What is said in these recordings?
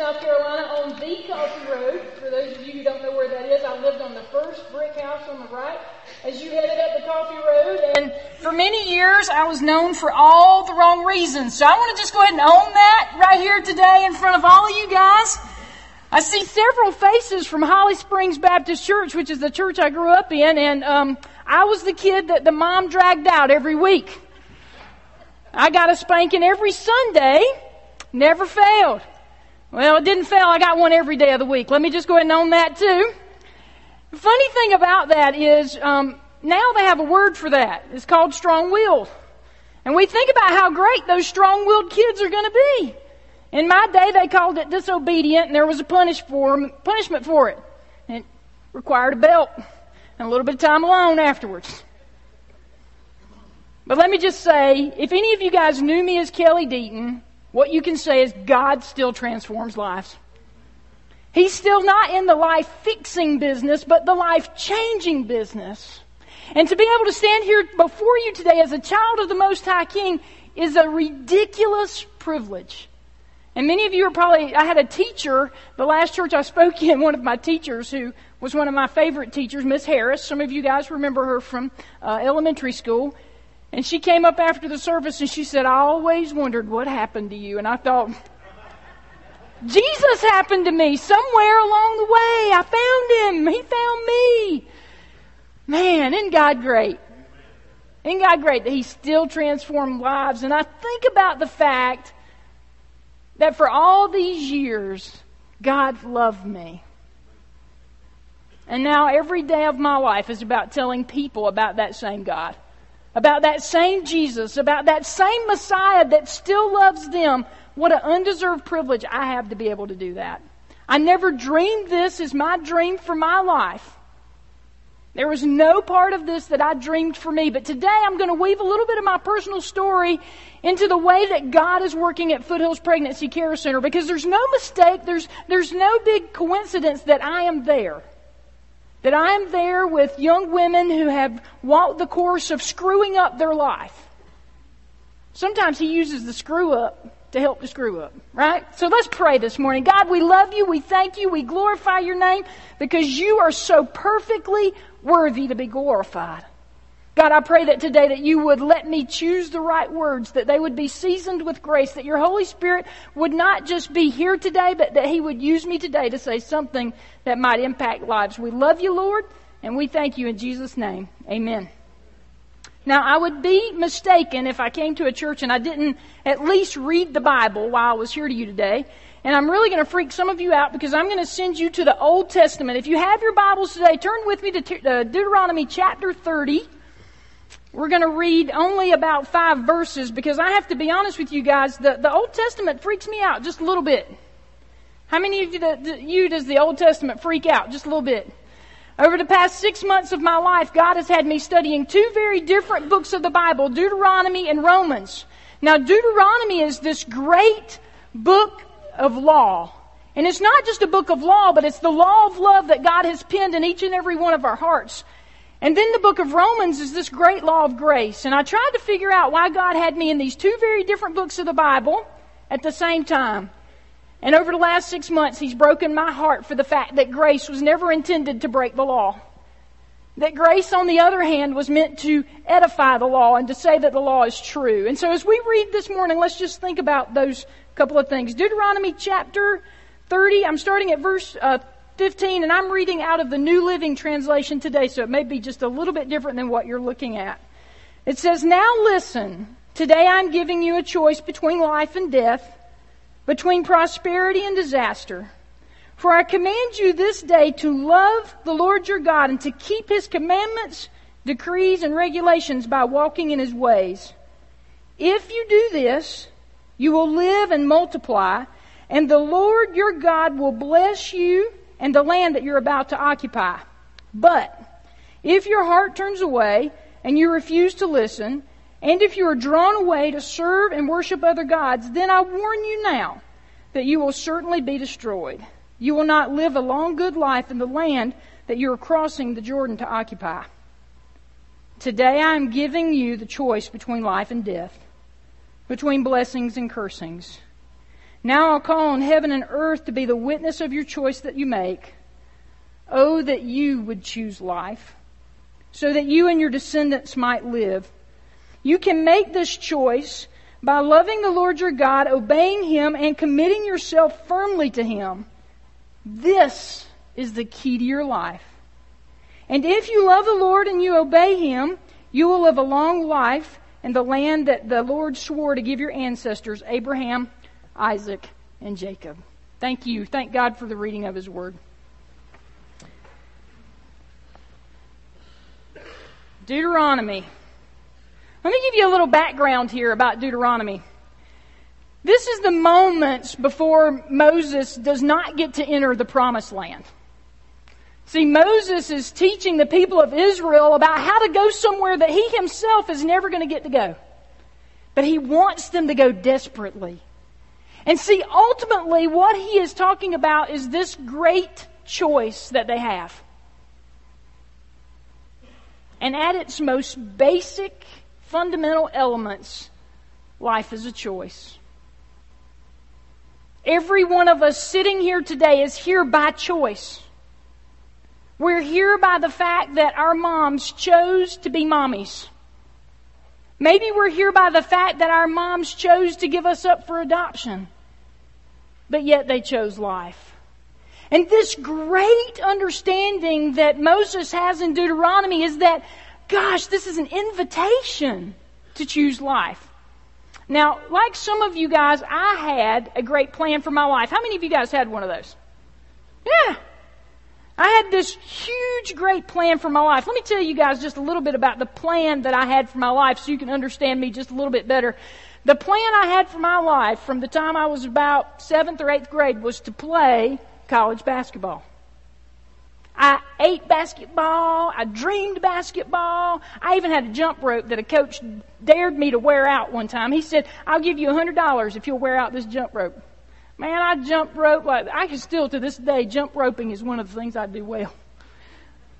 South Carolina on the Coffee Road. For those of you who don't know where that is, I lived on the first brick house on the right as you headed up the Coffee Road. And for many years, I was known for all the wrong reasons. So I want to just go ahead and own that right here today in front of all of you guys. I see several faces from Holly Springs Baptist Church, which is the church I grew up in, and um, I was the kid that the mom dragged out every week. I got a spanking every Sunday, never failed. Well, it didn't fail. I got one every day of the week. Let me just go ahead and own that too. Funny thing about that is um, now they have a word for that. It's called strong-willed. And we think about how great those strong-willed kids are going to be. In my day, they called it disobedient, and there was a punish for, punishment for it. It required a belt and a little bit of time alone afterwards. But let me just say, if any of you guys knew me as Kelly Deaton, what you can say is God still transforms lives. He's still not in the life fixing business, but the life changing business. And to be able to stand here before you today as a child of the Most High King is a ridiculous privilege. And many of you are probably, I had a teacher, the last church I spoke in, one of my teachers who was one of my favorite teachers, Miss Harris. Some of you guys remember her from uh, elementary school. And she came up after the service and she said, I always wondered what happened to you. And I thought, Jesus happened to me somewhere along the way. I found him. He found me. Man, isn't God great? Isn't God great that He still transformed lives? And I think about the fact that for all these years, God loved me. And now every day of my life is about telling people about that same God, about that same Jesus, about that same Messiah that still loves them. What an undeserved privilege I have to be able to do that. I never dreamed this is my dream for my life. There was no part of this that I dreamed for me, but today I'm going to weave a little bit of my personal story into the way that God is working at Foothills Pregnancy Care Center because there's no mistake, there's, there's no big coincidence that I am there. That I am there with young women who have walked the course of screwing up their life. Sometimes He uses the screw up to help the screw up, right? So let's pray this morning. God, we love you, we thank you, we glorify your name because you are so perfectly worthy to be glorified. God, I pray that today that you would let me choose the right words, that they would be seasoned with grace, that your Holy Spirit would not just be here today, but that he would use me today to say something that might impact lives. We love you, Lord, and we thank you in Jesus' name. Amen. Now, I would be mistaken if I came to a church and I didn't at least read the Bible while I was here to you today. And I'm really going to freak some of you out because I'm going to send you to the Old Testament. If you have your Bibles today, turn with me to uh, Deuteronomy chapter 30. We're going to read only about five verses because I have to be honest with you guys, the, the Old Testament freaks me out just a little bit. How many of you, the, you does the Old Testament freak out just a little bit? Over the past six months of my life, God has had me studying two very different books of the Bible, Deuteronomy and Romans. Now, Deuteronomy is this great book of law. And it's not just a book of law, but it's the law of love that God has penned in each and every one of our hearts. And then the book of Romans is this great law of grace. And I tried to figure out why God had me in these two very different books of the Bible at the same time. And over the last six months, He's broken my heart for the fact that grace was never intended to break the law. That grace, on the other hand, was meant to edify the law and to say that the law is true. And so as we read this morning, let's just think about those couple of things. Deuteronomy chapter 30, I'm starting at verse uh, 15, and I'm reading out of the New Living Translation today, so it may be just a little bit different than what you're looking at. It says, Now listen, today I'm giving you a choice between life and death, between prosperity and disaster. For I command you this day to love the Lord your God and to keep his commandments, decrees, and regulations by walking in his ways. If you do this, you will live and multiply, and the Lord your God will bless you and the land that you're about to occupy. But if your heart turns away and you refuse to listen, and if you are drawn away to serve and worship other gods, then I warn you now that you will certainly be destroyed. You will not live a long, good life in the land that you are crossing the Jordan to occupy. Today I am giving you the choice between life and death between blessings and cursings. Now I'll call on heaven and earth to be the witness of your choice that you make. Oh, that you would choose life, so that you and your descendants might live. You can make this choice by loving the Lord your God, obeying Him, and committing yourself firmly to Him. This is the key to your life. And if you love the Lord and you obey Him, you will live a long life in the land that the Lord swore to give your ancestors, Abraham, Isaac, and Jacob. Thank you. Thank God for the reading of His Word. Deuteronomy. Let me give you a little background here about Deuteronomy. This is the moments before Moses does not get to enter the promised land. See, Moses is teaching the people of Israel about how to go somewhere that he himself is never going to get to go. But he wants them to go desperately. And see, ultimately, what he is talking about is this great choice that they have. And at its most basic, fundamental elements, life is a choice. Every one of us sitting here today is here by choice. We're here by the fact that our moms chose to be mommies. Maybe we're here by the fact that our moms chose to give us up for adoption, but yet they chose life. And this great understanding that Moses has in Deuteronomy is that, gosh, this is an invitation to choose life. Now, like some of you guys, I had a great plan for my life. How many of you guys had one of those? Yeah, I had this huge, great plan for my life. Let me tell you guys just a little bit about the plan that I had for my life so you can understand me just a little bit better. The plan I had for my life from the time I was about seventh or eighth grade was to play college basketball. I ate basketball. I dreamed basketball. I even had a jump rope that a coach dared me to wear out one time. He said, I'll give you a hundred dollars if you'll wear out this jump rope. Man, I jump rope like I can still to this day jump roping is one of the things I do well.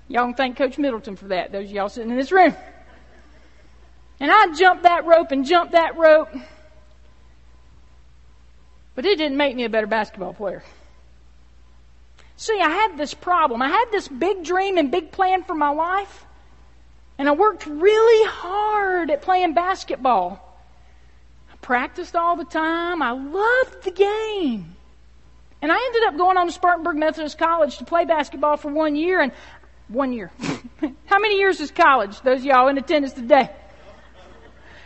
Y'all can thank Coach Middleton for that. Those y'all sitting in this room. And I jumped that rope and jumped that rope. But it didn't make me a better basketball player. See, I had this problem. I had this big dream and big plan for my life. And I worked really hard at playing basketball I practiced all the time. I loved the game. And I ended up going on to Spartanburg Methodist College to play basketball for one year and one year. How many years is college? Those y'all in attendance today.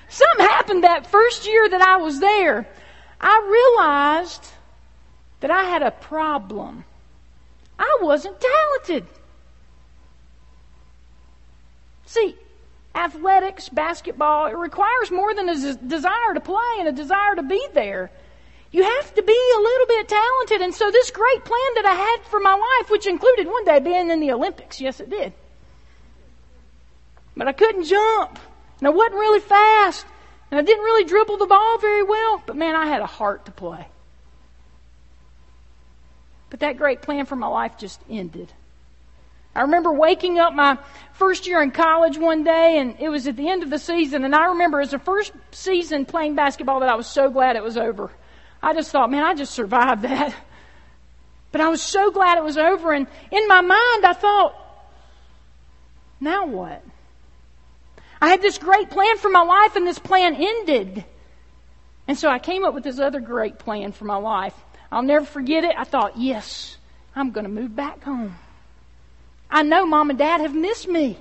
Something happened that first year that I was there. I realized that I had a problem. I wasn't talented. See, athletics, basketball, it requires more than a desire to play and a desire to be there. You have to be a little bit talented. And so this great plan that I had for my life, which included one day being in the Olympics, yes it did. But I couldn't jump. And I wasn't really fast. And I didn't really dribble the ball very well. But man, I had a heart to play. But that great plan for my life just ended. I remember waking up my first year in college one day, and it was at the end of the season, and I remember as the first season playing basketball that I was so glad it was over. I just thought, man, I just survived that. But I was so glad it was over, and in my mind, I thought, now what? I had this great plan for my life, and this plan ended. And so I came up with this other great plan for my life. I'll never forget it. I thought, yes, I'm going to move back home. I know mom and dad have missed me.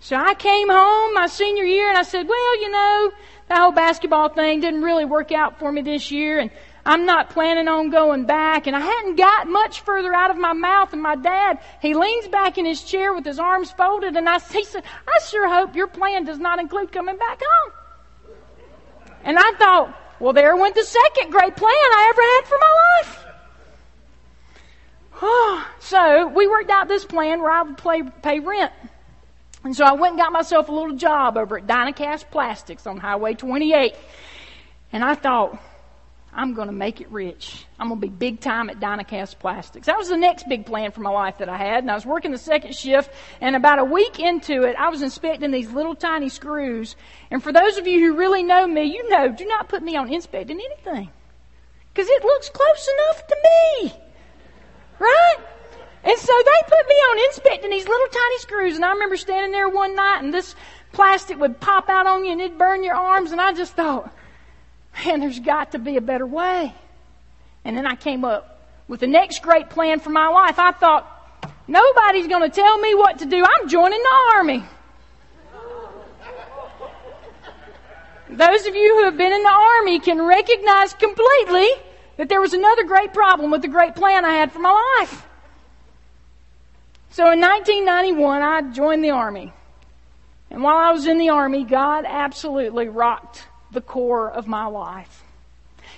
So I came home my senior year and I said, well, you know, that whole basketball thing didn't really work out for me this year and I'm not planning on going back. And I hadn't got much further out of my mouth and my dad, he leans back in his chair with his arms folded and I, he said, I sure hope your plan does not include coming back home. And I thought, well, there went the second great plan I ever had for my life. so we worked out this plan where I would play, pay rent. And so I went and got myself a little job over at Dynacast Plastics on Highway 28. And I thought, I'm going to make it rich. I'm going to be big time at Dynacast Plastics. That was the next big plan for my life that I had. And I was working the second shift. And about a week into it, I was inspecting these little tiny screws. And for those of you who really know me, you know, do not put me on inspecting anything. because it looks close enough to me. Right? And so they put me on inspecting these little tiny screws, and I remember standing there one night, and this plastic would pop out on you, and it'd burn your arms, and I just thought, man, there's got to be a better way. And then I came up with the next great plan for my life. I thought, nobody's going to tell me what to do. I'm joining the army. Those of you who have been in the army can recognize completely that there was another great problem with the great plan I had for my life. So in 1991, I joined the army. And while I was in the army, God absolutely rocked the core of my life.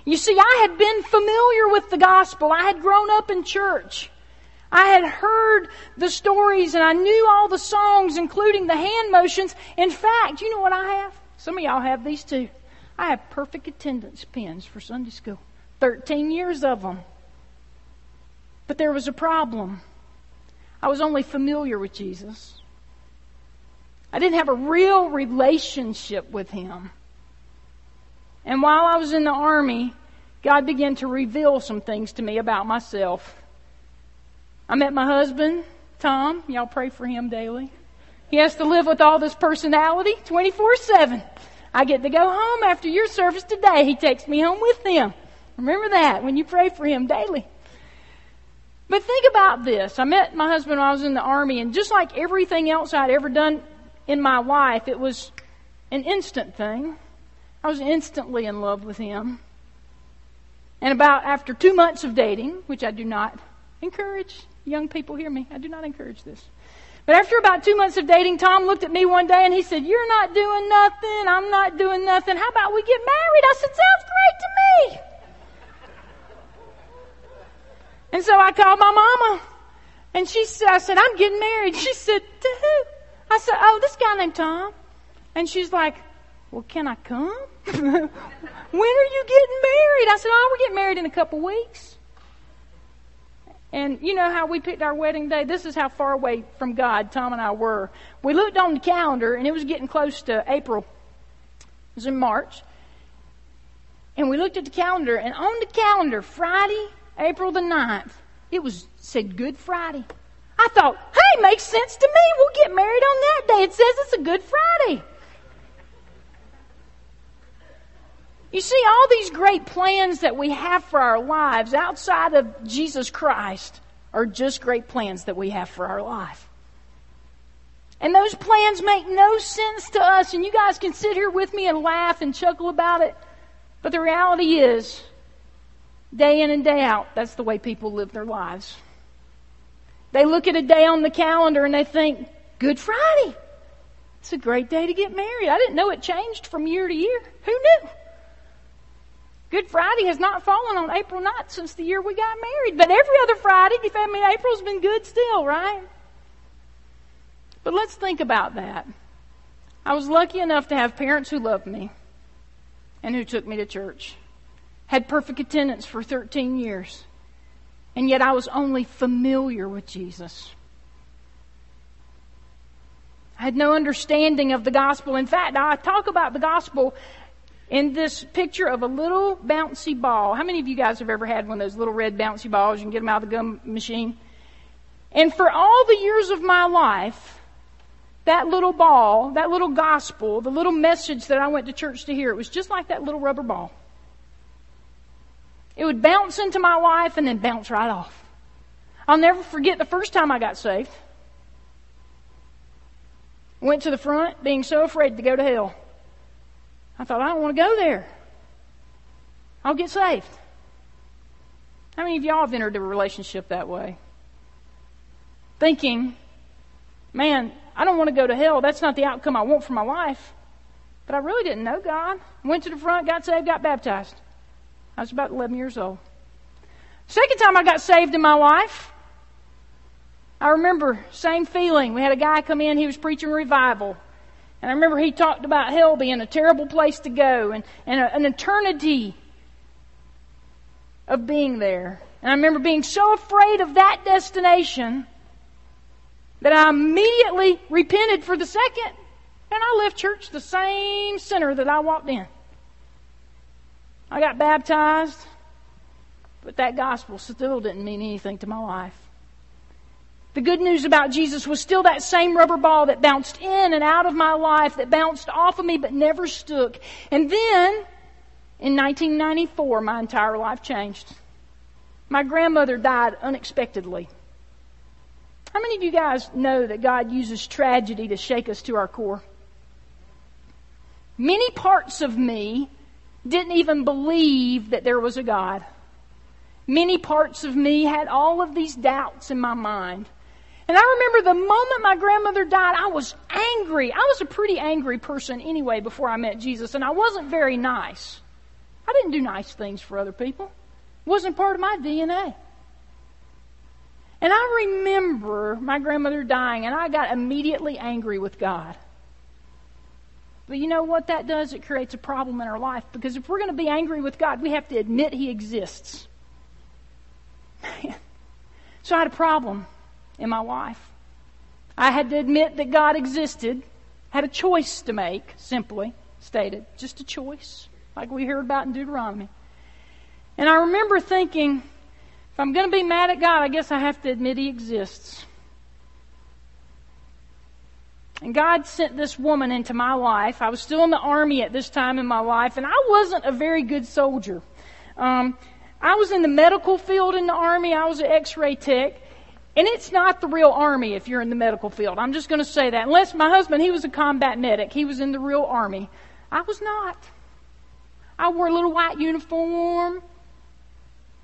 You see, I had been familiar with the gospel. I had grown up in church. I had heard the stories and I knew all the songs, including the hand motions. In fact, you know what I have? Some of y'all have these too. I have perfect attendance pins for Sunday school. 13 years of them. But there was a problem. I was only familiar with Jesus. I didn't have a real relationship with Him. And while I was in the army, God began to reveal some things to me about myself. I met my husband, Tom. Y'all pray for him daily. He has to live with all this personality 24 7. I get to go home after your service today. He takes me home with him. Remember that when you pray for him daily. But think about this. I met my husband when I was in the army, and just like everything else I'd ever done in my life, it was an instant thing. I was instantly in love with him. And about after two months of dating, which I do not encourage, young people hear me, I do not encourage this. But after about two months of dating, Tom looked at me one day and he said, You're not doing nothing, I'm not doing nothing. How about we get married? I said, Sounds great to me. And so I called my mama and she said, I said, I'm getting married. She said, To who? I said, Oh, this guy named Tom. And she's like, Well, can I come? when are you getting married? I said, Oh, we're getting married in a couple weeks. And you know how we picked our wedding day? This is how far away from God Tom and I were. We looked on the calendar and it was getting close to April. It was in March. And we looked at the calendar and on the calendar, Friday, April the 9th, it was said Good Friday. I thought, hey, makes sense to me. We'll get married on that day. It says it's a Good Friday. You see, all these great plans that we have for our lives outside of Jesus Christ are just great plans that we have for our life. And those plans make no sense to us, and you guys can sit here with me and laugh and chuckle about it. But the reality is, day in and day out, that's the way people live their lives. They look at a day on the calendar and they think, Good Friday. It's a great day to get married. I didn't know it changed from year to year. Who knew? Good Friday has not fallen on April 9th since the year we got married. But every other Friday, I mean, April's been good still, right? But let's think about that. I was lucky enough to have parents who loved me and who took me to church. Had perfect attendance for 13 years. And yet I was only familiar with Jesus. I had no understanding of the gospel. In fact, I talk about the gospel in this picture of a little bouncy ball. How many of you guys have ever had one of those little red bouncy balls? You can get them out of the gum machine. And for all the years of my life, that little ball, that little gospel, the little message that I went to church to hear, it was just like that little rubber ball. It would bounce into my life and then bounce right off. I'll never forget the first time I got saved. Went to the front being so afraid to go to hell. I thought, I don't want to go there. I'll get saved. How many of y'all have entered a relationship that way? Thinking, man, I don't want to go to hell. That's not the outcome I want for my life. But I really didn't know God. Went to the front, got saved, got baptized. I was about 11 years old. Second time I got saved in my life, I remember same feeling. We had a guy come in, he was preaching revival. And I remember he talked about hell being a terrible place to go and, and a, an eternity of being there. And I remember being so afraid of that destination that I immediately repented for the second. And I left church the same center that I walked in. I got baptized. But that gospel still didn't mean anything to my life. The good news about Jesus was still that same rubber ball that bounced in and out of my life, that bounced off of me but never stuck. And then, in 1994, my entire life changed. My grandmother died unexpectedly. How many of you guys know that God uses tragedy to shake us to our core? Many parts of me didn't even believe that there was a God. Many parts of me had all of these doubts in my mind. And I remember the moment my grandmother died, I was angry. I was a pretty angry person anyway before I met Jesus, and I wasn't very nice. I didn't do nice things for other people. It wasn't part of my DNA. And I remember my grandmother dying, and I got immediately angry with God. But you know what that does? It creates a problem in our life because if we're going to be angry with God, we have to admit He exists. so I had a problem in my wife. I had to admit that God existed, had a choice to make, simply stated. Just a choice, like we heard about in Deuteronomy. And I remember thinking, if I'm going to be mad at God, I guess I have to admit He exists. And God sent this woman into my life. I was still in the army at this time in my life, and I wasn't a very good soldier. Um, I was in the medical field in the army. I was an X-ray tech, and it's not the real army if you're in the medical field. I'm just going to say that. Unless my husband, he was a combat medic. He was in the real army. I was not. I wore a little white uniform.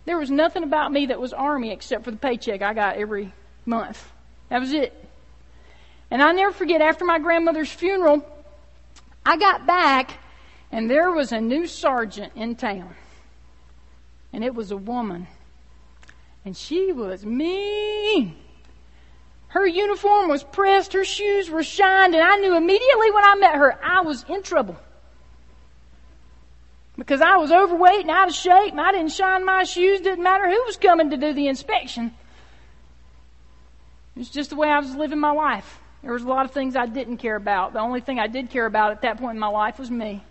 There was nothing about me that was army except for the paycheck I got every month. That was it. And I never forget, after my grandmother's funeral, I got back and there was a new sergeant in town. And it was a woman. And she was mean. Her uniform was pressed, her shoes were shined, and I knew immediately when I met her I was in trouble. Because I was overweight and out of shape, and I didn't shine my shoes, didn't matter who was coming to do the inspection. It was just the way I was living my life. There was a lot of things I didn't care about. The only thing I did care about at that point in my life was me.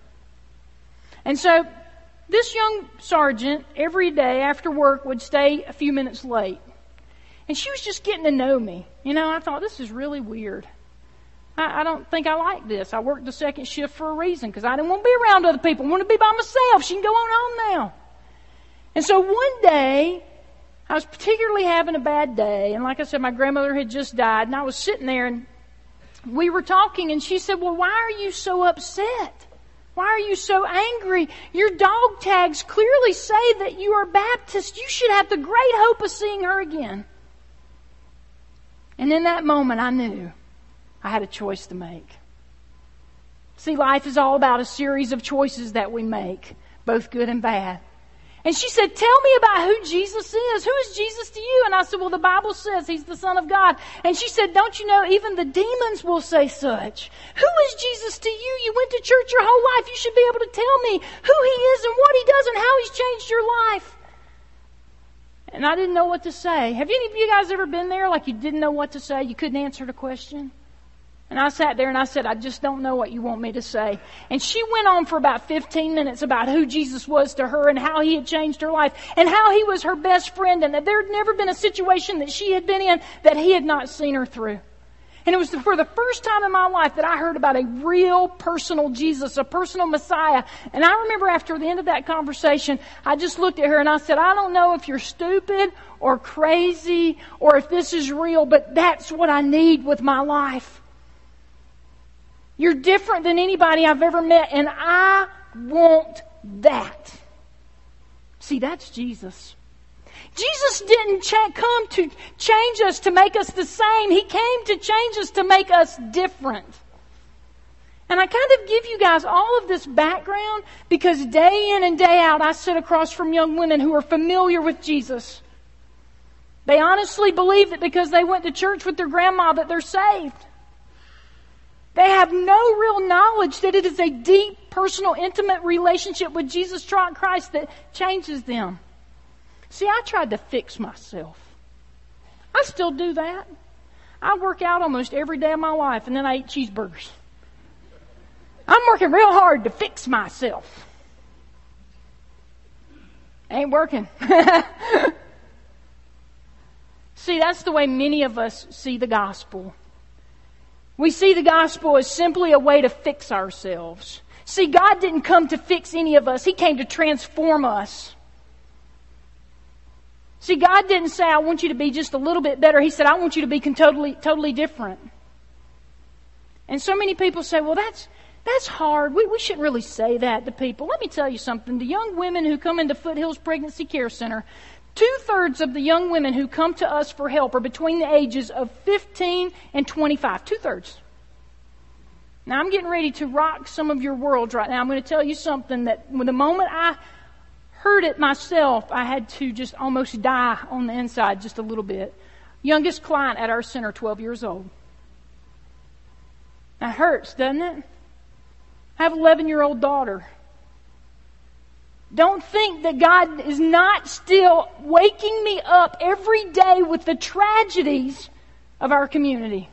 And so this young sergeant, every day after work, would stay a few minutes late. And she was just getting to know me. You know, I thought, this is really weird. I, I don't think I like this. I worked the second shift for a reason because I didn't want to be around other people. I want to be by myself. She can go on home now. And so one day, I was particularly having a bad day. And like I said, my grandmother had just died. And I was sitting there and we were talking and she said, well, why are you so upset? Why are you so angry? Your dog tags clearly say that you are Baptist. You should have the great hope of seeing her again. And in that moment, I knew I had a choice to make. See, life is all about a series of choices that we make, both good and bad. And she said, Tell me about who Jesus is. Who is Jesus to you? And I said, Well, the Bible says he's the Son of God. And she said, Don't you know, even the demons will say such. Who is Jesus to you? You went to church your whole life. You should be able to tell me who he is and what he does and how he's changed your life. And I didn't know what to say. Have any of you guys ever been there like you didn't know what to say? You couldn't answer the question? And I sat there and I said, I just don't know what you want me to say. And she went on for about 15 minutes about who Jesus was to her and how he had changed her life and how he was her best friend and that there had never been a situation that she had been in that he had not seen her through. And it was for the first time in my life that I heard about a real personal Jesus, a personal Messiah. And I remember after the end of that conversation, I just looked at her and I said, I don't know if you're stupid or crazy or if this is real, but that's what I need with my life. You're different than anybody I've ever met, and I want that. See, that's Jesus. Jesus didn't cha- come to change us to make us the same. He came to change us to make us different. And I kind of give you guys all of this background because day in and day out I sit across from young women who are familiar with Jesus. They honestly believe that because they went to church with their grandma that they're saved. They have no real knowledge that it is a deep, personal, intimate relationship with Jesus Christ that changes them. See, I tried to fix myself. I still do that. I work out almost every day of my life and then I eat cheeseburgers. I'm working real hard to fix myself. Ain't working. see, that's the way many of us see the gospel. We see the gospel as simply a way to fix ourselves. See, God didn't come to fix any of us. He came to transform us. See, God didn't say, I want you to be just a little bit better. He said, I want you to be totally, totally different. And so many people say, well, that's, that's hard. We, we shouldn't really say that to people. Let me tell you something. The young women who come into Foothills Pregnancy Care Center, two thirds of the young women who come to us for help are between the ages of 15 and 25. Two thirds. Now, I'm getting ready to rock some of your worlds right now. I'm going to tell you something that when the moment I heard it myself, I had to just almost die on the inside just a little bit. Youngest client at our center, 12 years old. That hurts, doesn't it? I have an 11 year old daughter. Don't think that God is not still waking me up every day with the tragedies of our community.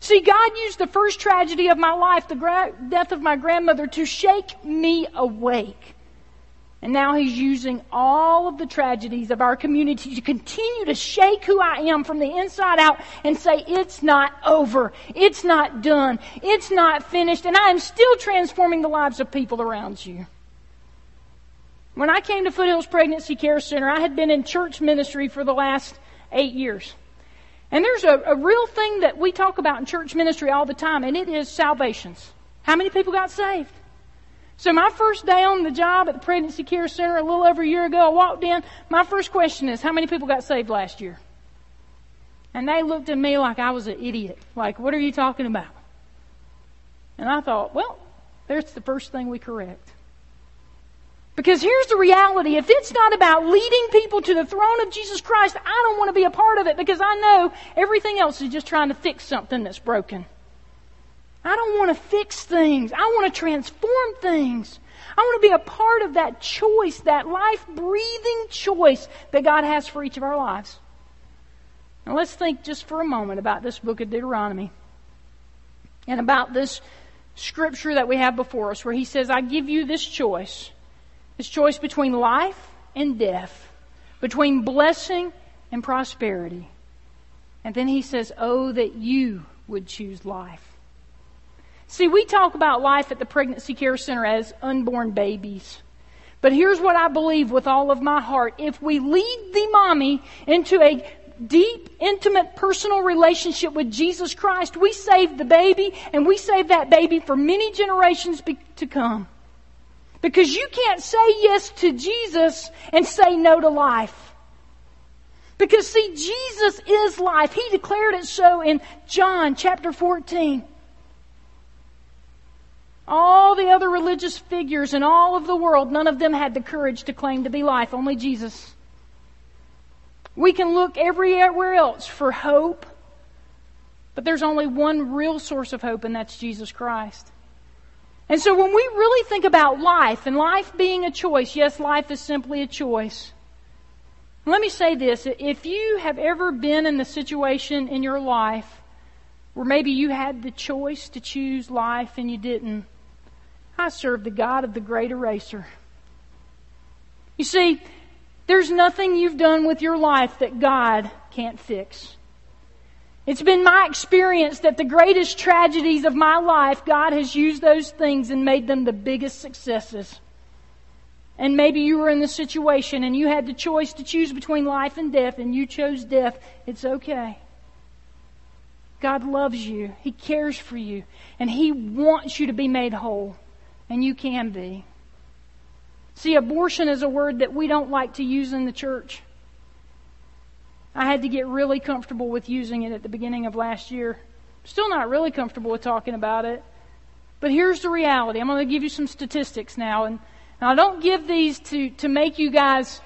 See, God used the first tragedy of my life, the gra- death of my grandmother, to shake me awake. And now He's using all of the tragedies of our community to continue to shake who I am from the inside out and say, it's not over. It's not done. It's not finished. And I am still transforming the lives of people around you. When I came to Foothills Pregnancy Care Center, I had been in church ministry for the last eight years. And there's a, a real thing that we talk about in church ministry all the time, and it is salvations. How many people got saved? So my first day on the job at the Pregnancy Care Center a little over a year ago, I walked in. My first question is, how many people got saved last year? And they looked at me like I was an idiot. Like, what are you talking about? And I thought, well, there's the first thing we correct. Because here's the reality. If it's not about leading people to the throne of Jesus Christ, I don't want to be a part of it because I know everything else is just trying to fix something that's broken. I don't want to fix things. I want to transform things. I want to be a part of that choice, that life breathing choice that God has for each of our lives. Now let's think just for a moment about this book of Deuteronomy and about this scripture that we have before us where he says, I give you this choice. This choice between life and death, between blessing and prosperity. And then he says, Oh, that you would choose life. See, we talk about life at the Pregnancy Care Center as unborn babies. But here's what I believe with all of my heart. If we lead the mommy into a deep, intimate, personal relationship with Jesus Christ, we save the baby and we save that baby for many generations to come. Because you can't say yes to Jesus and say no to life. Because see, Jesus is life. He declared it so in John chapter 14. All the other religious figures in all of the world, none of them had the courage to claim to be life, only Jesus. We can look everywhere else for hope, but there's only one real source of hope, and that's Jesus Christ. And so when we really think about life and life being a choice, yes, life is simply a choice. Let me say this. If you have ever been in the situation in your life where maybe you had the choice to choose life and you didn't, I serve the God of the great eraser. You see, there's nothing you've done with your life that God can't fix. It's been my experience that the greatest tragedies of my life, God has used those things and made them the biggest successes. And maybe you were in the situation and you had the choice to choose between life and death and you chose death. It's okay. God loves you. He cares for you. And He wants you to be made whole. And you can be. See, abortion is a word that we don't like to use in the church. I had to get really comfortable with using it at the beginning of last year. Still not really comfortable with talking about it. But here's the reality. I'm going to give you some statistics now. And, and I don't give these to, to make you guys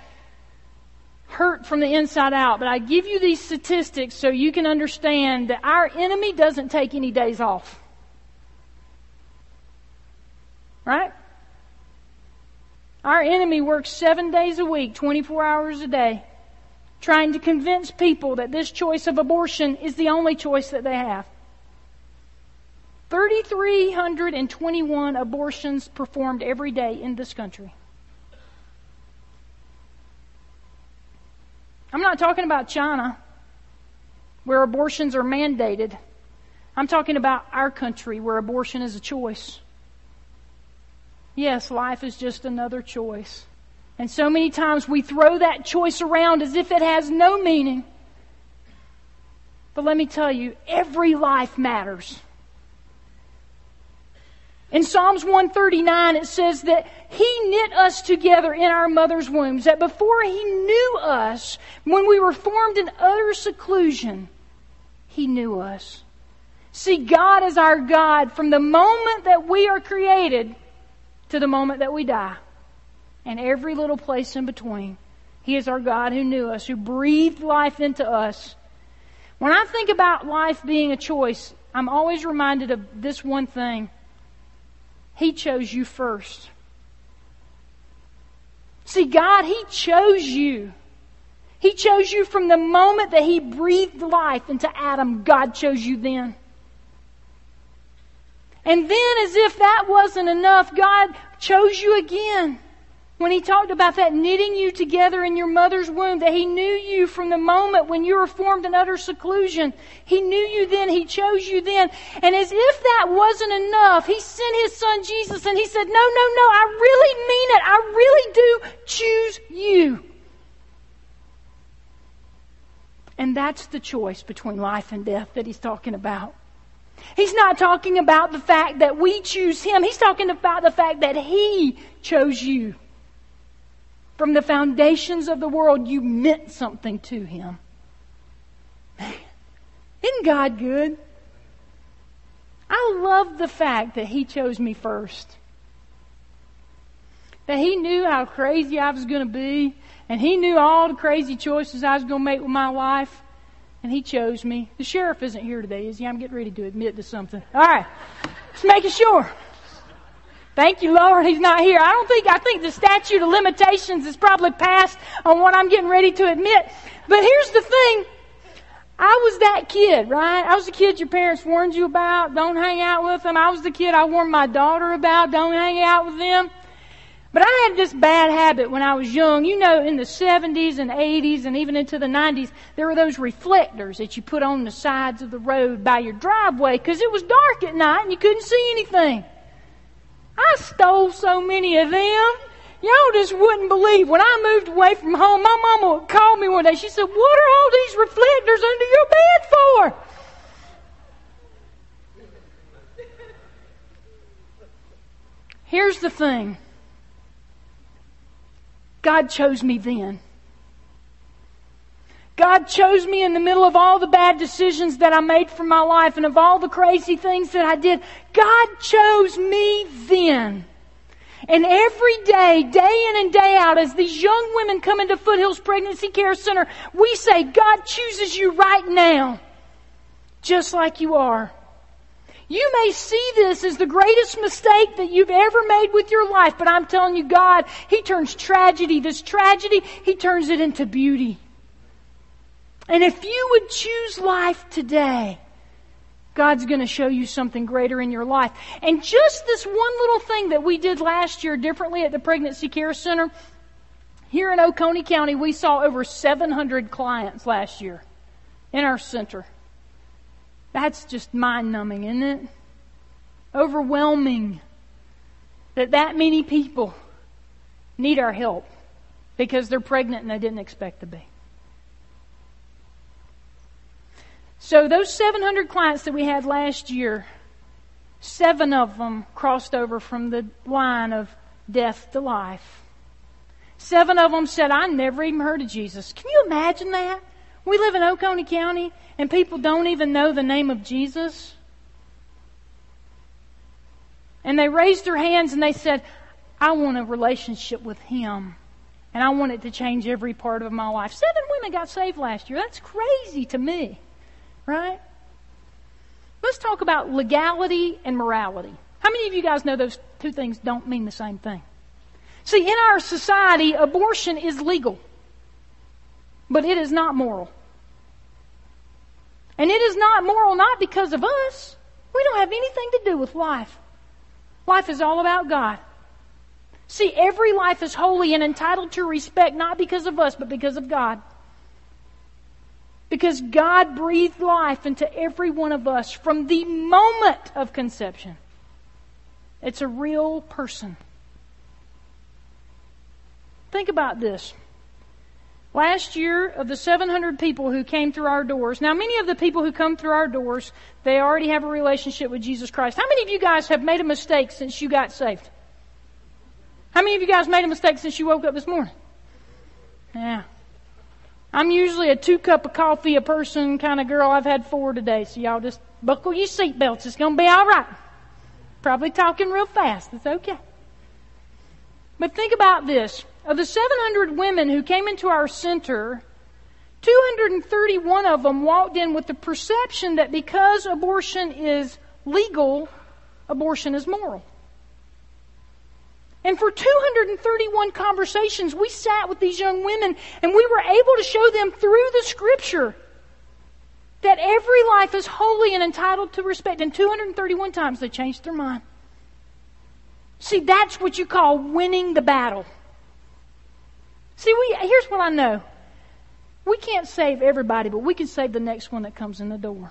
hurt from the inside out, but I give you these statistics so you can understand that our enemy doesn't take any days off. Right? Our enemy works seven days a week, 24 hours a day trying to convince people that this choice of abortion is the only choice that they have. 3,321 abortions performed every day in this country. I'm not talking about China, where abortions are mandated. I'm talking about our country, where abortion is a choice. Yes, life is just another choice. And so many times we throw that choice around as if it has no meaning. But let me tell you, every life matters. In Psalms 139, it says that He knit us together in our mother's wombs, that before He knew us, when we were formed in utter seclusion, He knew us. See, God is our God from the moment that we are created to the moment that we die, and every little place in between. He is our God who knew us, who breathed life into us. When I think about life being a choice, I'm always reminded of this one thing he chose you first. See, God, He chose you. He chose you from the moment that He breathed life into Adam. God chose you then. And then, as if that wasn't enough, God chose you again. When he talked about that knitting you together in your mother's womb, that he knew you from the moment when you were formed in utter seclusion. He knew you then. He chose you then. And as if that wasn't enough, he sent his son Jesus and he said, no, no, no, I really mean it. I really do choose you. And that's the choice between life and death that he's talking about. He's not talking about the fact that we choose him. He's talking about the fact that he chose you. From the foundations of the world, you meant something to him. Man, isn't God good? I love the fact that he chose me first. That he knew how crazy I was going to be, and he knew all the crazy choices I was going to make with my life, and he chose me. The sheriff isn't here today, is he? I'm getting ready to admit to something. All right, just making sure. Thank you, Lord. He's not here. I don't think, I think the statute of limitations is probably passed on what I'm getting ready to admit. But here's the thing. I was that kid, right? I was the kid your parents warned you about. Don't hang out with them. I was the kid I warned my daughter about. Don't hang out with them. But I had this bad habit when I was young. You know, in the 70s and 80s and even into the 90s, there were those reflectors that you put on the sides of the road by your driveway because it was dark at night and you couldn't see anything. I stole so many of them. Y'all just wouldn't believe. When I moved away from home, my mama called me one day. She said, What are all these reflectors under your bed for? Here's the thing God chose me then. God chose me in the middle of all the bad decisions that I made for my life and of all the crazy things that I did. God chose me then. And every day, day in and day out, as these young women come into Foothills Pregnancy Care Center, we say, God chooses you right now, just like you are. You may see this as the greatest mistake that you've ever made with your life, but I'm telling you, God, He turns tragedy, this tragedy, He turns it into beauty. And if you would choose life today, God's going to show you something greater in your life. And just this one little thing that we did last year differently at the Pregnancy Care Center, here in Oconee County, we saw over 700 clients last year in our center. That's just mind numbing, isn't it? Overwhelming that that many people need our help because they're pregnant and they didn't expect to be. So those 700 clients that we had last year, seven of them crossed over from the line of death to life. Seven of them said, I never even heard of Jesus. Can you imagine that? We live in Oconee County and people don't even know the name of Jesus. And they raised their hands and they said, I want a relationship with Him. And I want it to change every part of my life. Seven women got saved last year. That's crazy to me. Right? Let's talk about legality and morality. How many of you guys know those two things don't mean the same thing? See, in our society, abortion is legal, but it is not moral. And it is not moral not because of us. We don't have anything to do with life. Life is all about God. See, every life is holy and entitled to respect not because of us, but because of God. Because God breathed life into every one of us from the moment of conception. It's a real person. Think about this. Last year, of the 700 people who came through our doors, now many of the people who come through our doors, they already have a relationship with Jesus Christ. How many of you guys have made a mistake since you got saved? How many of you guys made a mistake since you woke up this morning? Yeah. I'm usually a two cup of coffee a person kind of girl. I've had four today, so y'all just buckle your seatbelts. It's going to be all right. Probably talking real fast. It's okay. But think about this. Of the 700 women who came into our center, 231 of them walked in with the perception that because abortion is legal, abortion is moral. And for 231 conversations, we sat with these young women and we were able to show them through the scripture that every life is holy and entitled to respect. And 231 times they changed their mind. See, that's what you call winning the battle. See, we, here's what I know. We can't save everybody, but we can save the next one that comes in the door.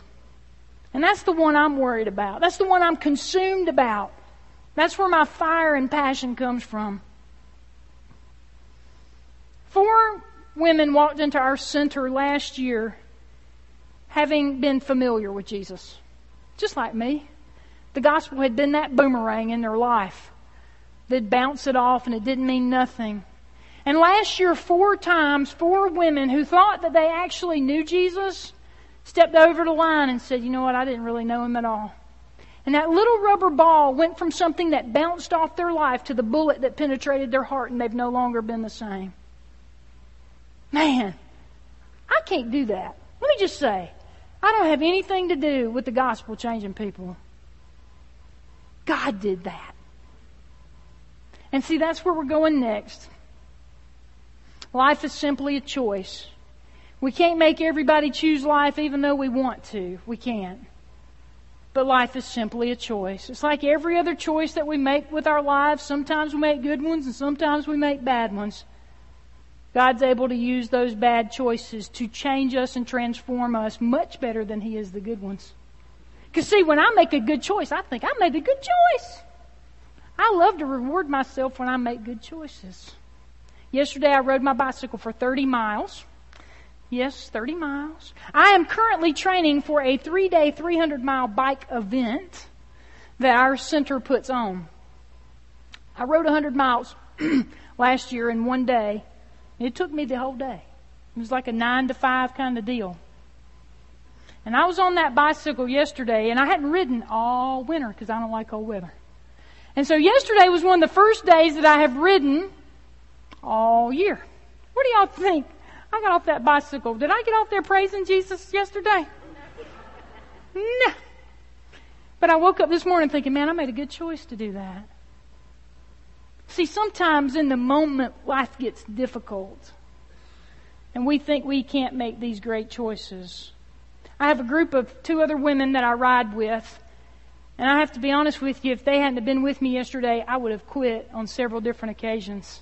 And that's the one I'm worried about. That's the one I'm consumed about. That's where my fire and passion comes from. Four women walked into our center last year having been familiar with Jesus, just like me. The gospel had been that boomerang in their life. They'd bounce it off and it didn't mean nothing. And last year, four times, four women who thought that they actually knew Jesus stepped over the line and said, You know what? I didn't really know him at all. And that little rubber ball went from something that bounced off their life to the bullet that penetrated their heart, and they've no longer been the same. Man, I can't do that. Let me just say, I don't have anything to do with the gospel changing people. God did that. And see, that's where we're going next. Life is simply a choice. We can't make everybody choose life even though we want to. We can't. But life is simply a choice. It's like every other choice that we make with our lives. Sometimes we make good ones and sometimes we make bad ones. God's able to use those bad choices to change us and transform us much better than He is the good ones. Because, see, when I make a good choice, I think I made a good choice. I love to reward myself when I make good choices. Yesterday, I rode my bicycle for 30 miles. Yes, 30 miles. I am currently training for a three day, 300 mile bike event that our center puts on. I rode 100 miles last year in one day. It took me the whole day. It was like a nine to five kind of deal. And I was on that bicycle yesterday, and I hadn't ridden all winter because I don't like cold weather. And so yesterday was one of the first days that I have ridden all year. What do y'all think? I got off that bicycle. Did I get off there praising Jesus yesterday? No. But I woke up this morning thinking, man, I made a good choice to do that. See, sometimes in the moment, life gets difficult. And we think we can't make these great choices. I have a group of two other women that I ride with. And I have to be honest with you, if they hadn't been with me yesterday, I would have quit on several different occasions.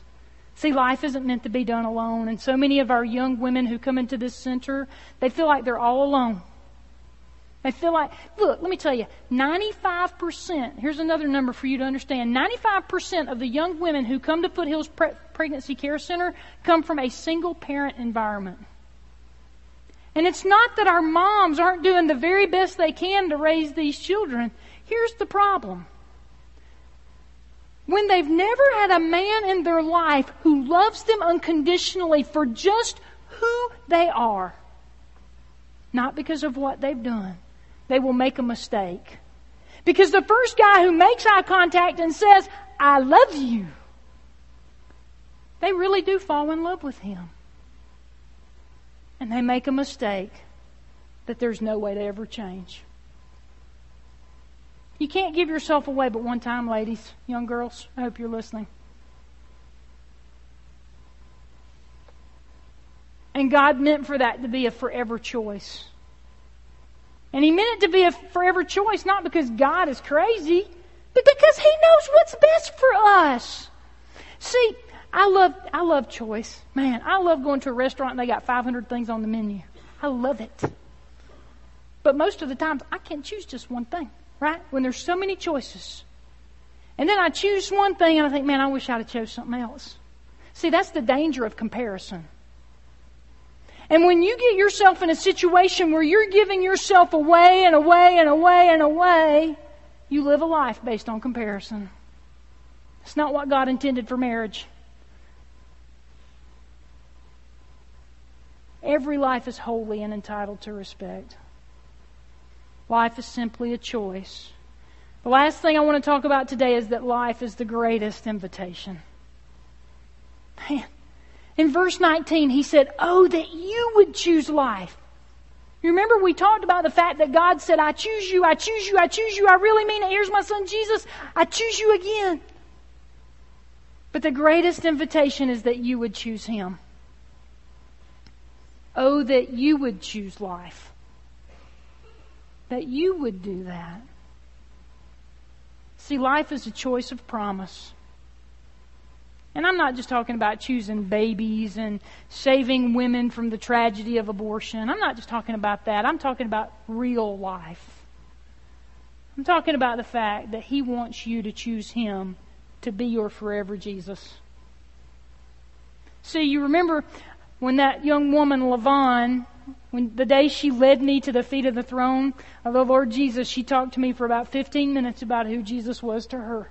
See, life isn't meant to be done alone. And so many of our young women who come into this center, they feel like they're all alone. They feel like, look, let me tell you, 95%, here's another number for you to understand 95% of the young women who come to Foothills Pre- Pregnancy Care Center come from a single parent environment. And it's not that our moms aren't doing the very best they can to raise these children. Here's the problem when they've never had a man in their life who loves them unconditionally for just who they are, not because of what they've done, they will make a mistake. Because the first guy who makes eye contact and says, I love you, they really do fall in love with him. And they make a mistake that there's no way to ever change. You can't give yourself away but one time, ladies, young girls. I hope you're listening. And God meant for that to be a forever choice. And He meant it to be a forever choice not because God is crazy, but because He knows what's best for us. See, I love I love choice. Man, I love going to a restaurant and they got 500 things on the menu. I love it. But most of the times, I can't choose just one thing, right? When there's so many choices. And then I choose one thing and I think, man, I wish I'd have chose something else. See, that's the danger of comparison. And when you get yourself in a situation where you're giving yourself away and away and away and away, you live a life based on comparison. It's not what God intended for marriage. Every life is holy and entitled to respect. Life is simply a choice. The last thing I want to talk about today is that life is the greatest invitation. Man, in verse 19, he said, Oh, that you would choose life. You remember we talked about the fact that God said, I choose you, I choose you, I choose you. I really mean it. Here's my son Jesus. I choose you again. But the greatest invitation is that you would choose him. Oh, that you would choose life. That you would do that. See, life is a choice of promise. And I'm not just talking about choosing babies and saving women from the tragedy of abortion. I'm not just talking about that. I'm talking about real life. I'm talking about the fact that He wants you to choose Him to be your forever Jesus. See, you remember when that young woman, Lavon, when the day she led me to the feet of the throne of the Lord Jesus, she talked to me for about 15 minutes about who Jesus was to her.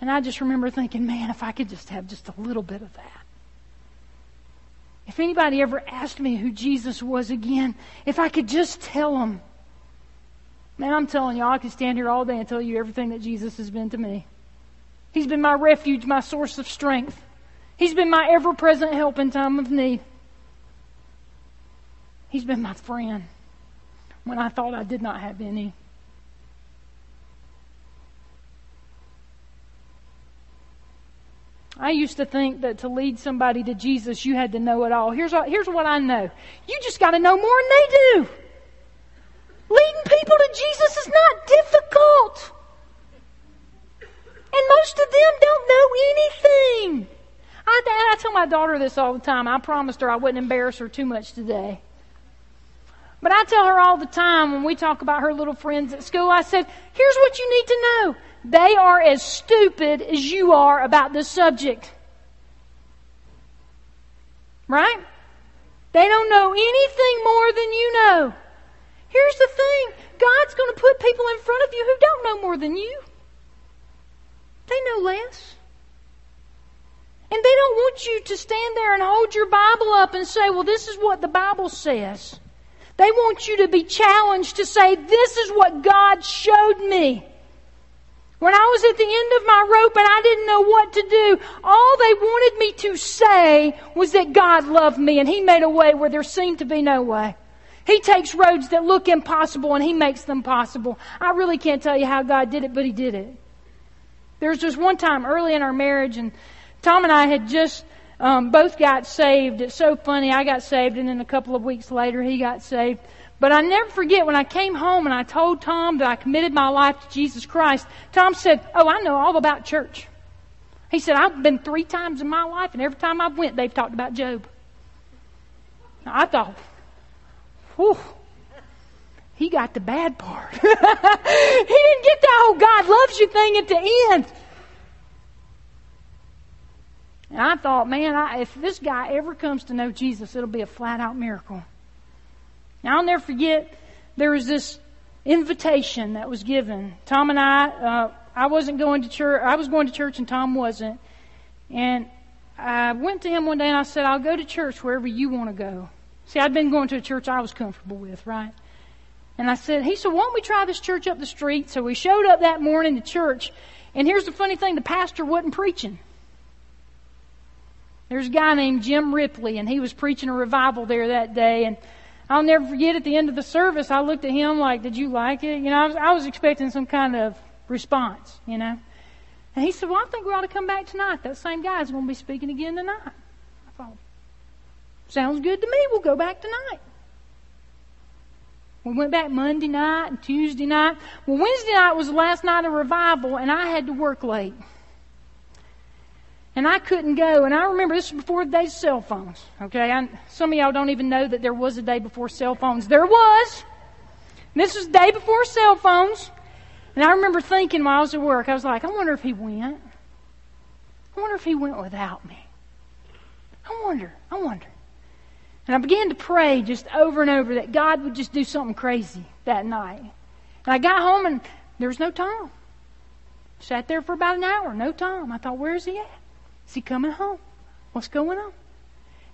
And I just remember thinking, man, if I could just have just a little bit of that. If anybody ever asked me who Jesus was again, if I could just tell them, man, I'm telling you, I could stand here all day and tell you everything that Jesus has been to me. He's been my refuge, my source of strength. He's been my ever present help in time of need. He's been my friend when I thought I did not have any. I used to think that to lead somebody to Jesus, you had to know it all. Here's what, here's what I know. You just got to know more than they do. Leading people to Jesus is not difficult. And most of them don't know anything. I, I tell my daughter this all the time. I promised her I wouldn't embarrass her too much today. But I tell her all the time when we talk about her little friends at school, I said, here's what you need to know. They are as stupid as you are about this subject. Right? They don't know anything more than you know. Here's the thing God's going to put people in front of you who don't know more than you. They know less. And they don't want you to stand there and hold your Bible up and say, well, this is what the Bible says. They want you to be challenged to say, this is what God showed me. When I was at the end of my rope and I didn't know what to do, all they wanted me to say was that God loved me and He made a way where there seemed to be no way. He takes roads that look impossible and He makes them possible. I really can't tell you how God did it, but He did it. There was just one time early in our marriage and Tom and I had just um, both got saved. It's so funny. I got saved and then a couple of weeks later he got saved. But I never forget when I came home and I told Tom that I committed my life to Jesus Christ, Tom said, Oh, I know all about church. He said, I've been three times in my life, and every time I went, they've talked about Job. Now, I thought, whew, he got the bad part. he didn't get the whole God loves you thing at the end. And I thought, man, I, if this guy ever comes to know Jesus, it'll be a flat out miracle. Now, I'll never forget there was this invitation that was given. Tom and I, uh, I wasn't going to church. I was going to church and Tom wasn't. And I went to him one day and I said, I'll go to church wherever you want to go. See, I'd been going to a church I was comfortable with, right? And I said, he said, why don't we try this church up the street? So we showed up that morning to church. And here's the funny thing, the pastor wasn't preaching. There's a guy named Jim Ripley and he was preaching a revival there that day. And I'll never forget at the end of the service, I looked at him like, Did you like it? You know, I was, I was expecting some kind of response, you know. And he said, Well, I think we ought to come back tonight. That same guy's going to be speaking again tonight. I thought, Sounds good to me. We'll go back tonight. We went back Monday night and Tuesday night. Well, Wednesday night was the last night of revival, and I had to work late. And I couldn't go. And I remember this was before the days of cell phones. Okay, I, some of y'all don't even know that there was a day before cell phones. There was. And this was the day before cell phones. And I remember thinking while I was at work, I was like, I wonder if he went. I wonder if he went without me. I wonder. I wonder. And I began to pray just over and over that God would just do something crazy that night. And I got home and there was no Tom. Sat there for about an hour, no Tom. I thought, where's he at? Is he coming home? What's going on?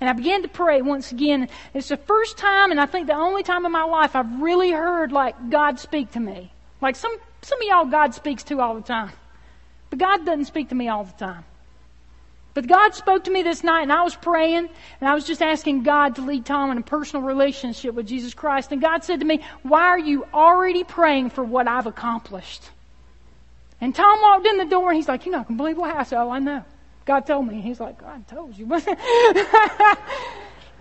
And I began to pray once again. It's the first time, and I think the only time in my life I've really heard like God speak to me. Like some some of y'all God speaks to all the time, but God doesn't speak to me all the time. But God spoke to me this night, and I was praying, and I was just asking God to lead Tom in a personal relationship with Jesus Christ. And God said to me, "Why are you already praying for what I've accomplished?" And Tom walked in the door, and he's like, "You're not gonna believe what I said." Oh, I know. God told me. He's like, God told you.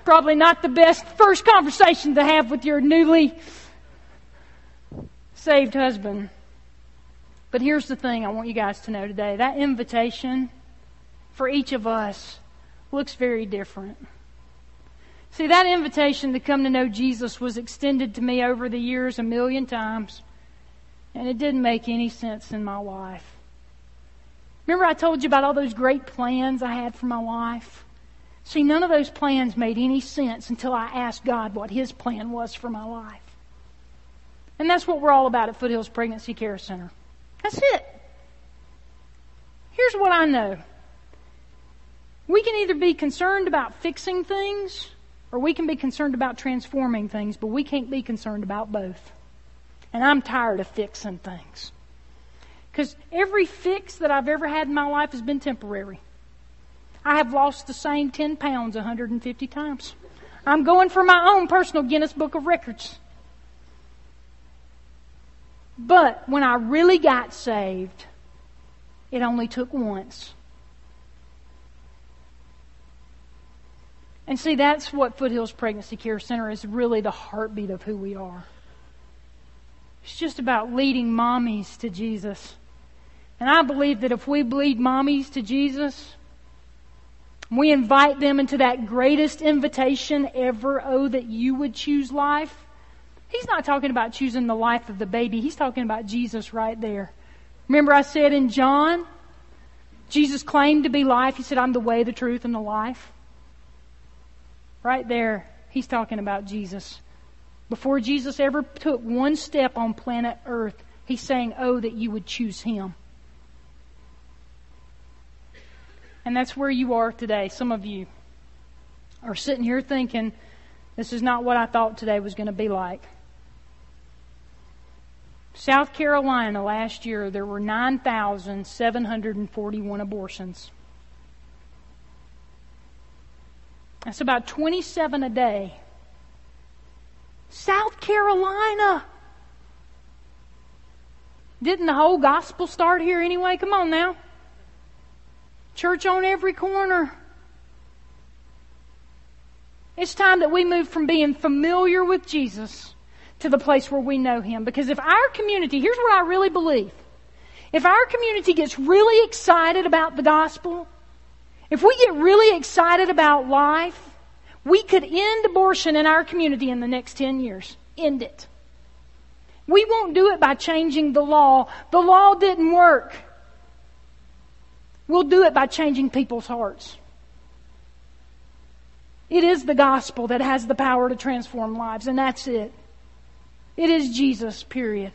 Probably not the best first conversation to have with your newly saved husband. But here's the thing I want you guys to know today. That invitation for each of us looks very different. See, that invitation to come to know Jesus was extended to me over the years a million times, and it didn't make any sense in my life. Remember, I told you about all those great plans I had for my life? See, none of those plans made any sense until I asked God what His plan was for my life. And that's what we're all about at Foothills Pregnancy Care Center. That's it. Here's what I know we can either be concerned about fixing things or we can be concerned about transforming things, but we can't be concerned about both. And I'm tired of fixing things. Because every fix that I've ever had in my life has been temporary. I have lost the same 10 pounds 150 times. I'm going for my own personal Guinness Book of Records. But when I really got saved, it only took once. And see, that's what Foothills Pregnancy Care Center is really the heartbeat of who we are. It's just about leading mommies to Jesus. And I believe that if we lead mommies to Jesus, we invite them into that greatest invitation ever, oh, that you would choose life. He's not talking about choosing the life of the baby. He's talking about Jesus right there. Remember I said in John, Jesus claimed to be life. He said, I'm the way, the truth, and the life. Right there, he's talking about Jesus. Before Jesus ever took one step on planet Earth, he's saying, Oh, that you would choose him. And that's where you are today. Some of you are sitting here thinking, this is not what I thought today was going to be like. South Carolina last year, there were 9,741 abortions. That's about 27 a day. South Carolina! Didn't the whole gospel start here anyway? Come on now. Church on every corner. It's time that we move from being familiar with Jesus to the place where we know Him. Because if our community, here's what I really believe. If our community gets really excited about the gospel, if we get really excited about life, we could end abortion in our community in the next 10 years. End it. We won't do it by changing the law. The law didn't work. We'll do it by changing people's hearts. It is the gospel that has the power to transform lives, and that's it. It is Jesus, period.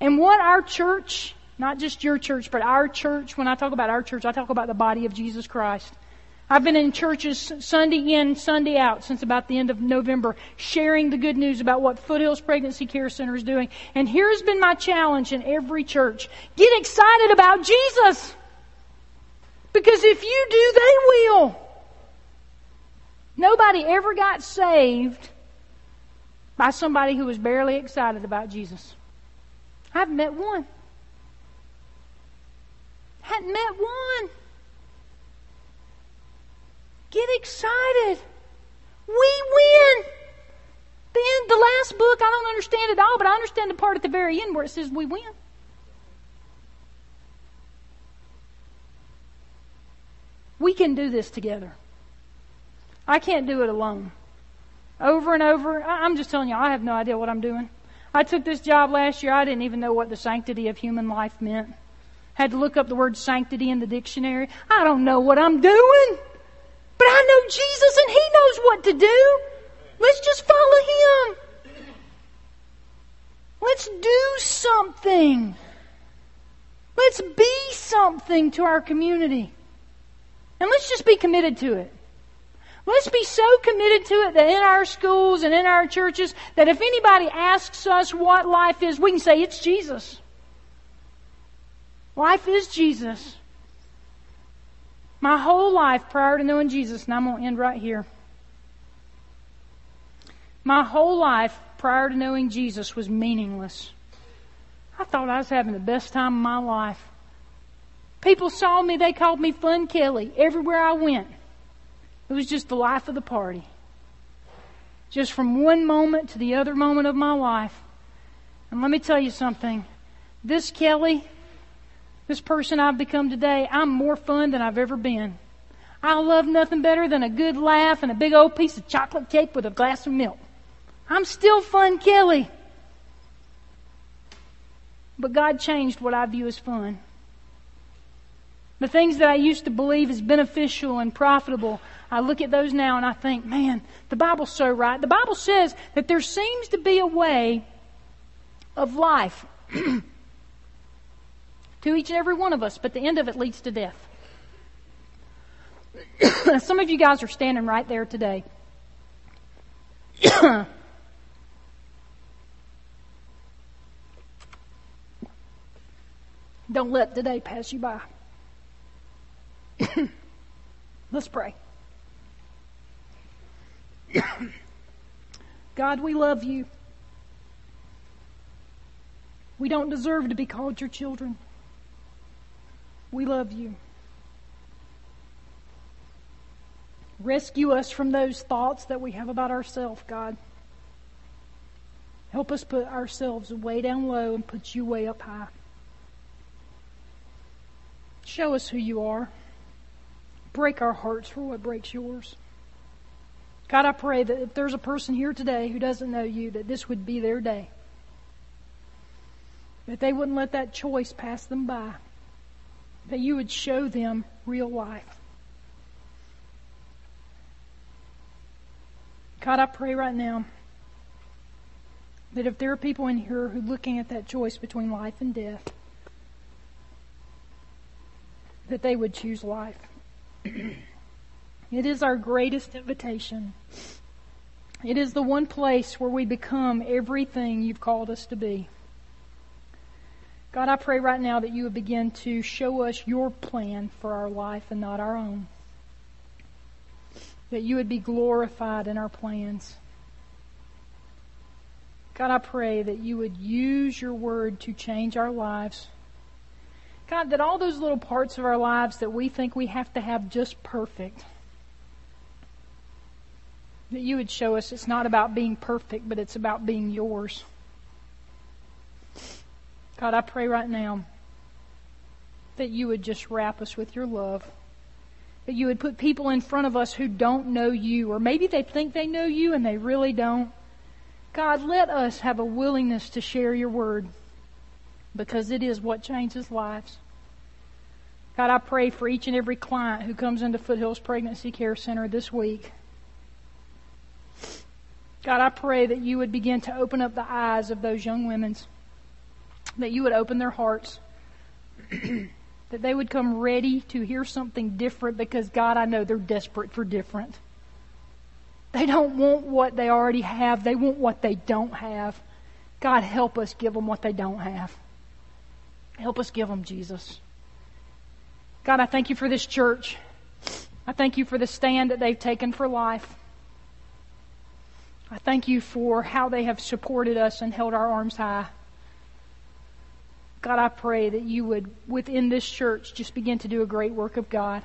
And what our church, not just your church, but our church, when I talk about our church, I talk about the body of Jesus Christ. I've been in churches Sunday in, Sunday out since about the end of November, sharing the good news about what Foothills Pregnancy Care Center is doing. And here has been my challenge in every church. Get excited about Jesus! Because if you do, they will. Nobody ever got saved by somebody who was barely excited about Jesus. I haven't met one. Hadn't met one. Get excited. We win. The end, the last book, I don't understand it all, but I understand the part at the very end where it says we win. We can do this together. I can't do it alone. Over and over. I'm just telling you, I have no idea what I'm doing. I took this job last year. I didn't even know what the sanctity of human life meant. Had to look up the word sanctity in the dictionary. I don't know what I'm doing. But I know Jesus and He knows what to do. Let's just follow Him. Let's do something. Let's be something to our community. And let's just be committed to it. Let's be so committed to it that in our schools and in our churches, that if anybody asks us what life is, we can say it's Jesus. Life is Jesus. My whole life prior to knowing Jesus, and I'm going to end right here. My whole life prior to knowing Jesus was meaningless. I thought I was having the best time of my life. People saw me, they called me Fun Kelly everywhere I went. It was just the life of the party. Just from one moment to the other moment of my life. And let me tell you something. This Kelly, this person I've become today, I'm more fun than I've ever been. I love nothing better than a good laugh and a big old piece of chocolate cake with a glass of milk. I'm still fun Kelly. But God changed what I view as fun. The things that I used to believe as beneficial and profitable, I look at those now and I think, man, the Bible's so right. The Bible says that there seems to be a way of life to each and every one of us, but the end of it leads to death. Some of you guys are standing right there today. Don't let today pass you by. Let's pray. God, we love you. We don't deserve to be called your children. We love you. Rescue us from those thoughts that we have about ourselves, God. Help us put ourselves way down low and put you way up high. Show us who you are. Break our hearts for what breaks yours. God, I pray that if there's a person here today who doesn't know you, that this would be their day. That they wouldn't let that choice pass them by. That you would show them real life. God, I pray right now that if there are people in here who are looking at that choice between life and death, that they would choose life. It is our greatest invitation. It is the one place where we become everything you've called us to be. God, I pray right now that you would begin to show us your plan for our life and not our own. That you would be glorified in our plans. God, I pray that you would use your word to change our lives. God, that all those little parts of our lives that we think we have to have just perfect, that you would show us it's not about being perfect, but it's about being yours. God, I pray right now that you would just wrap us with your love. That you would put people in front of us who don't know you, or maybe they think they know you and they really don't. God, let us have a willingness to share your word because it is what changes lives. God, I pray for each and every client who comes into Foothills Pregnancy Care Center this week. God, I pray that you would begin to open up the eyes of those young women, that you would open their hearts, that they would come ready to hear something different because, God, I know they're desperate for different. They don't want what they already have, they want what they don't have. God, help us give them what they don't have. Help us give them Jesus. God, I thank you for this church. I thank you for the stand that they've taken for life. I thank you for how they have supported us and held our arms high. God, I pray that you would, within this church, just begin to do a great work of God.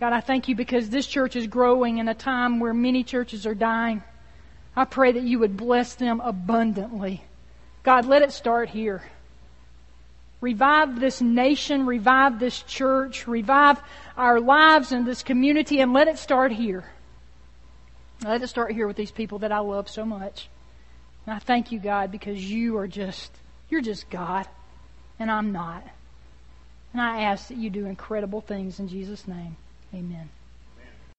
God, I thank you because this church is growing in a time where many churches are dying. I pray that you would bless them abundantly. God, let it start here. Revive this nation, revive this church, revive our lives in this community, and let it start here. Let it start here with these people that I love so much. And I thank you, God, because you are just. You're just God, and I'm not. And I ask that you do incredible things in Jesus' name. Amen.